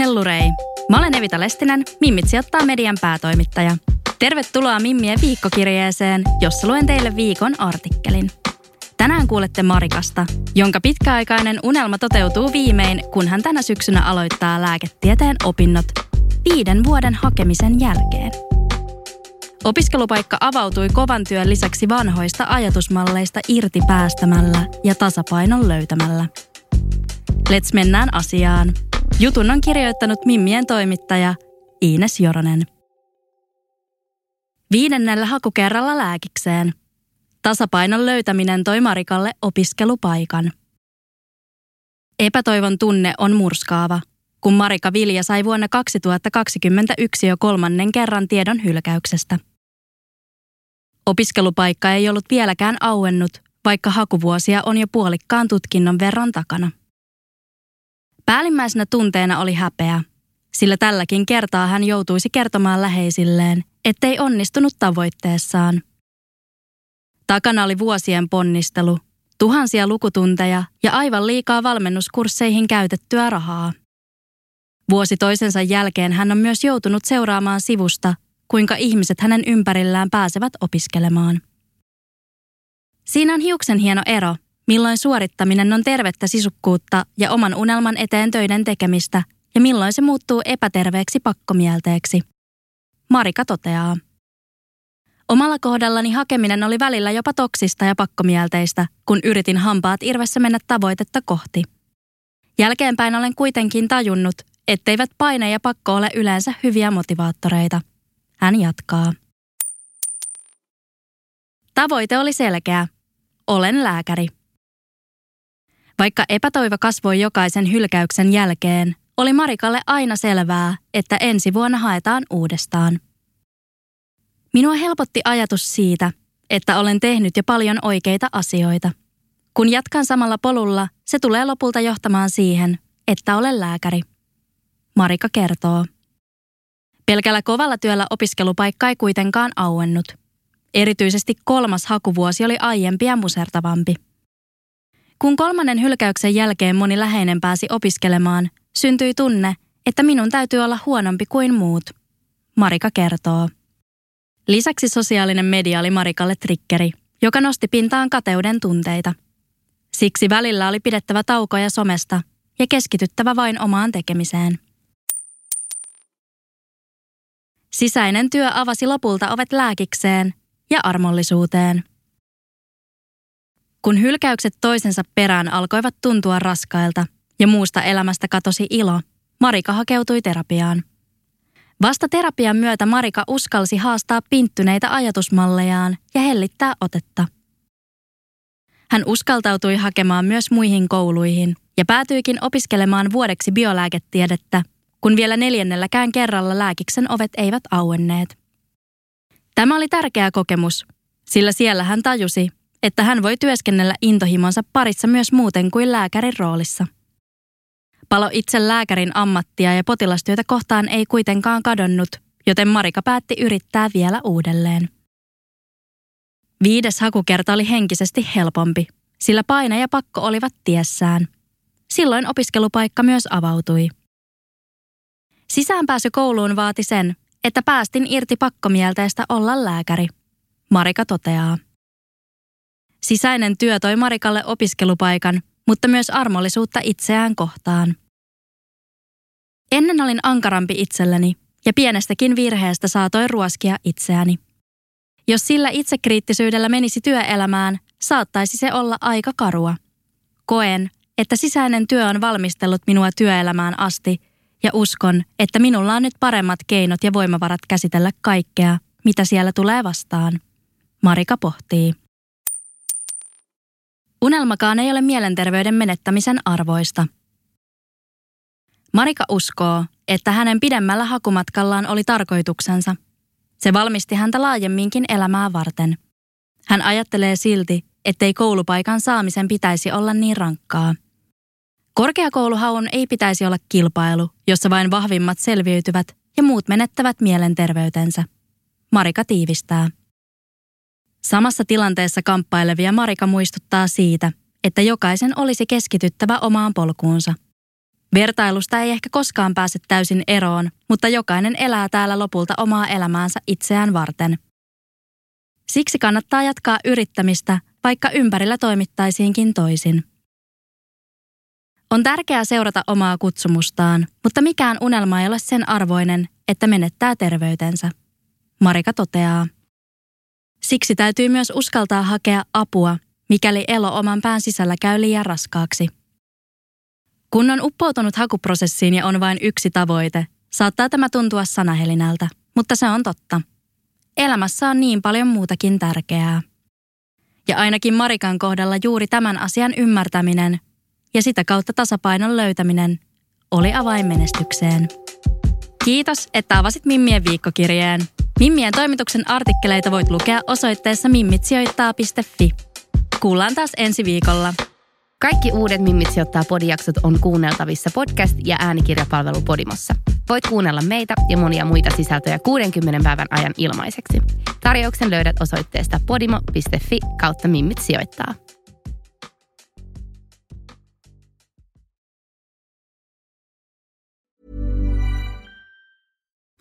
Hellurei! Mä olen Evita Lestinen, Mimmit sijoittaa median päätoimittaja. Tervetuloa Mimmien viikkokirjeeseen, jossa luen teille viikon artikkelin. Tänään kuulette Marikasta, jonka pitkäaikainen unelma toteutuu viimein, kun hän tänä syksynä aloittaa lääketieteen opinnot viiden vuoden hakemisen jälkeen. Opiskelupaikka avautui kovan työn lisäksi vanhoista ajatusmalleista irti päästämällä ja tasapainon löytämällä. Let's mennään asiaan. Jutun on kirjoittanut Mimmien toimittaja Iines Joronen. Viidennellä hakukerralla lääkikseen. Tasapainon löytäminen toi Marikalle opiskelupaikan. Epätoivon tunne on murskaava, kun Marika Vilja sai vuonna 2021 jo kolmannen kerran tiedon hylkäyksestä. Opiskelupaikka ei ollut vieläkään auennut, vaikka hakuvuosia on jo puolikkaan tutkinnon verran takana. Päällimmäisenä tunteena oli häpeä, sillä tälläkin kertaa hän joutuisi kertomaan läheisilleen, ettei onnistunut tavoitteessaan. Takana oli vuosien ponnistelu, tuhansia lukutunteja ja aivan liikaa valmennuskursseihin käytettyä rahaa. Vuosi toisensa jälkeen hän on myös joutunut seuraamaan sivusta, kuinka ihmiset hänen ympärillään pääsevät opiskelemaan. Siinä on hiuksen hieno ero, milloin suorittaminen on tervettä sisukkuutta ja oman unelman eteen töiden tekemistä ja milloin se muuttuu epäterveeksi pakkomielteeksi. Marika toteaa. Omalla kohdallani hakeminen oli välillä jopa toksista ja pakkomielteistä, kun yritin hampaat irvessä mennä tavoitetta kohti. Jälkeenpäin olen kuitenkin tajunnut, etteivät paine ja pakko ole yleensä hyviä motivaattoreita. Hän jatkaa. Tavoite oli selkeä. Olen lääkäri. Vaikka epätoivo kasvoi jokaisen hylkäyksen jälkeen, oli Marikalle aina selvää, että ensi vuonna haetaan uudestaan. Minua helpotti ajatus siitä, että olen tehnyt jo paljon oikeita asioita. Kun jatkan samalla polulla, se tulee lopulta johtamaan siihen, että olen lääkäri. Marika kertoo. Pelkällä kovalla työllä opiskelupaikka ei kuitenkaan auennut. Erityisesti kolmas hakuvuosi oli aiempia musertavampi. Kun kolmannen hylkäyksen jälkeen moni läheinen pääsi opiskelemaan, syntyi tunne, että minun täytyy olla huonompi kuin muut. Marika kertoo. Lisäksi sosiaalinen media oli Marikalle trikkeri, joka nosti pintaan kateuden tunteita. Siksi välillä oli pidettävä taukoja somesta ja keskityttävä vain omaan tekemiseen. Sisäinen työ avasi lopulta ovet lääkikseen ja armollisuuteen. Kun hylkäykset toisensa perään alkoivat tuntua raskailta ja muusta elämästä katosi ilo, Marika hakeutui terapiaan. Vasta terapian myötä Marika uskalsi haastaa pinttyneitä ajatusmallejaan ja hellittää otetta. Hän uskaltautui hakemaan myös muihin kouluihin ja päätyikin opiskelemaan vuodeksi biolääketiedettä, kun vielä neljännelläkään kerralla lääkiksen ovet eivät auenneet. Tämä oli tärkeä kokemus, sillä siellä hän tajusi, että hän voi työskennellä intohimonsa parissa myös muuten kuin lääkärin roolissa. Palo itse lääkärin ammattia ja potilastyötä kohtaan ei kuitenkaan kadonnut, joten Marika päätti yrittää vielä uudelleen. Viides hakukerta oli henkisesti helpompi, sillä paine ja pakko olivat tiessään. Silloin opiskelupaikka myös avautui. Sisäänpääsy kouluun vaati sen, että päästin irti pakkomielteestä olla lääkäri. Marika toteaa. Sisäinen työ toi Marikalle opiskelupaikan, mutta myös armollisuutta itseään kohtaan. Ennen olin ankarampi itselleni ja pienestäkin virheestä saatoin ruoskia itseäni. Jos sillä itsekriittisyydellä menisi työelämään, saattaisi se olla aika karua. Koen, että sisäinen työ on valmistellut minua työelämään asti ja uskon, että minulla on nyt paremmat keinot ja voimavarat käsitellä kaikkea, mitä siellä tulee vastaan. Marika pohtii. Unelmakaan ei ole mielenterveyden menettämisen arvoista. Marika uskoo, että hänen pidemmällä hakumatkallaan oli tarkoituksensa. Se valmisti häntä laajemminkin elämää varten. Hän ajattelee silti, ettei koulupaikan saamisen pitäisi olla niin rankkaa. Korkeakouluhaun ei pitäisi olla kilpailu, jossa vain vahvimmat selviytyvät ja muut menettävät mielenterveytensä. Marika tiivistää. Samassa tilanteessa kamppailevia Marika muistuttaa siitä, että jokaisen olisi keskityttävä omaan polkuunsa. Vertailusta ei ehkä koskaan pääse täysin eroon, mutta jokainen elää täällä lopulta omaa elämäänsä itseään varten. Siksi kannattaa jatkaa yrittämistä, vaikka ympärillä toimittaisiinkin toisin. On tärkeää seurata omaa kutsumustaan, mutta mikään unelma ei ole sen arvoinen, että menettää terveytensä. Marika toteaa. Siksi täytyy myös uskaltaa hakea apua, mikäli elo oman pään sisällä käy liian raskaaksi. Kun on uppoutunut hakuprosessiin ja on vain yksi tavoite, saattaa tämä tuntua sanahelinältä, mutta se on totta. Elämässä on niin paljon muutakin tärkeää. Ja ainakin Marikan kohdalla juuri tämän asian ymmärtäminen ja sitä kautta tasapainon löytäminen oli avain menestykseen. Kiitos, että avasit Mimmien viikkokirjeen. Mimmien toimituksen artikkeleita voit lukea osoitteessa mimmitsijoittaa.fi. Kuullaan taas ensi viikolla. Kaikki uudet Mimmit sijoittaa podijaksot on kuunneltavissa podcast- ja äänikirjapalvelu Podimossa. Voit kuunnella meitä ja monia muita sisältöjä 60 päivän ajan ilmaiseksi. Tarjouksen löydät osoitteesta podimo.fi kautta Mimmit sijoittaa.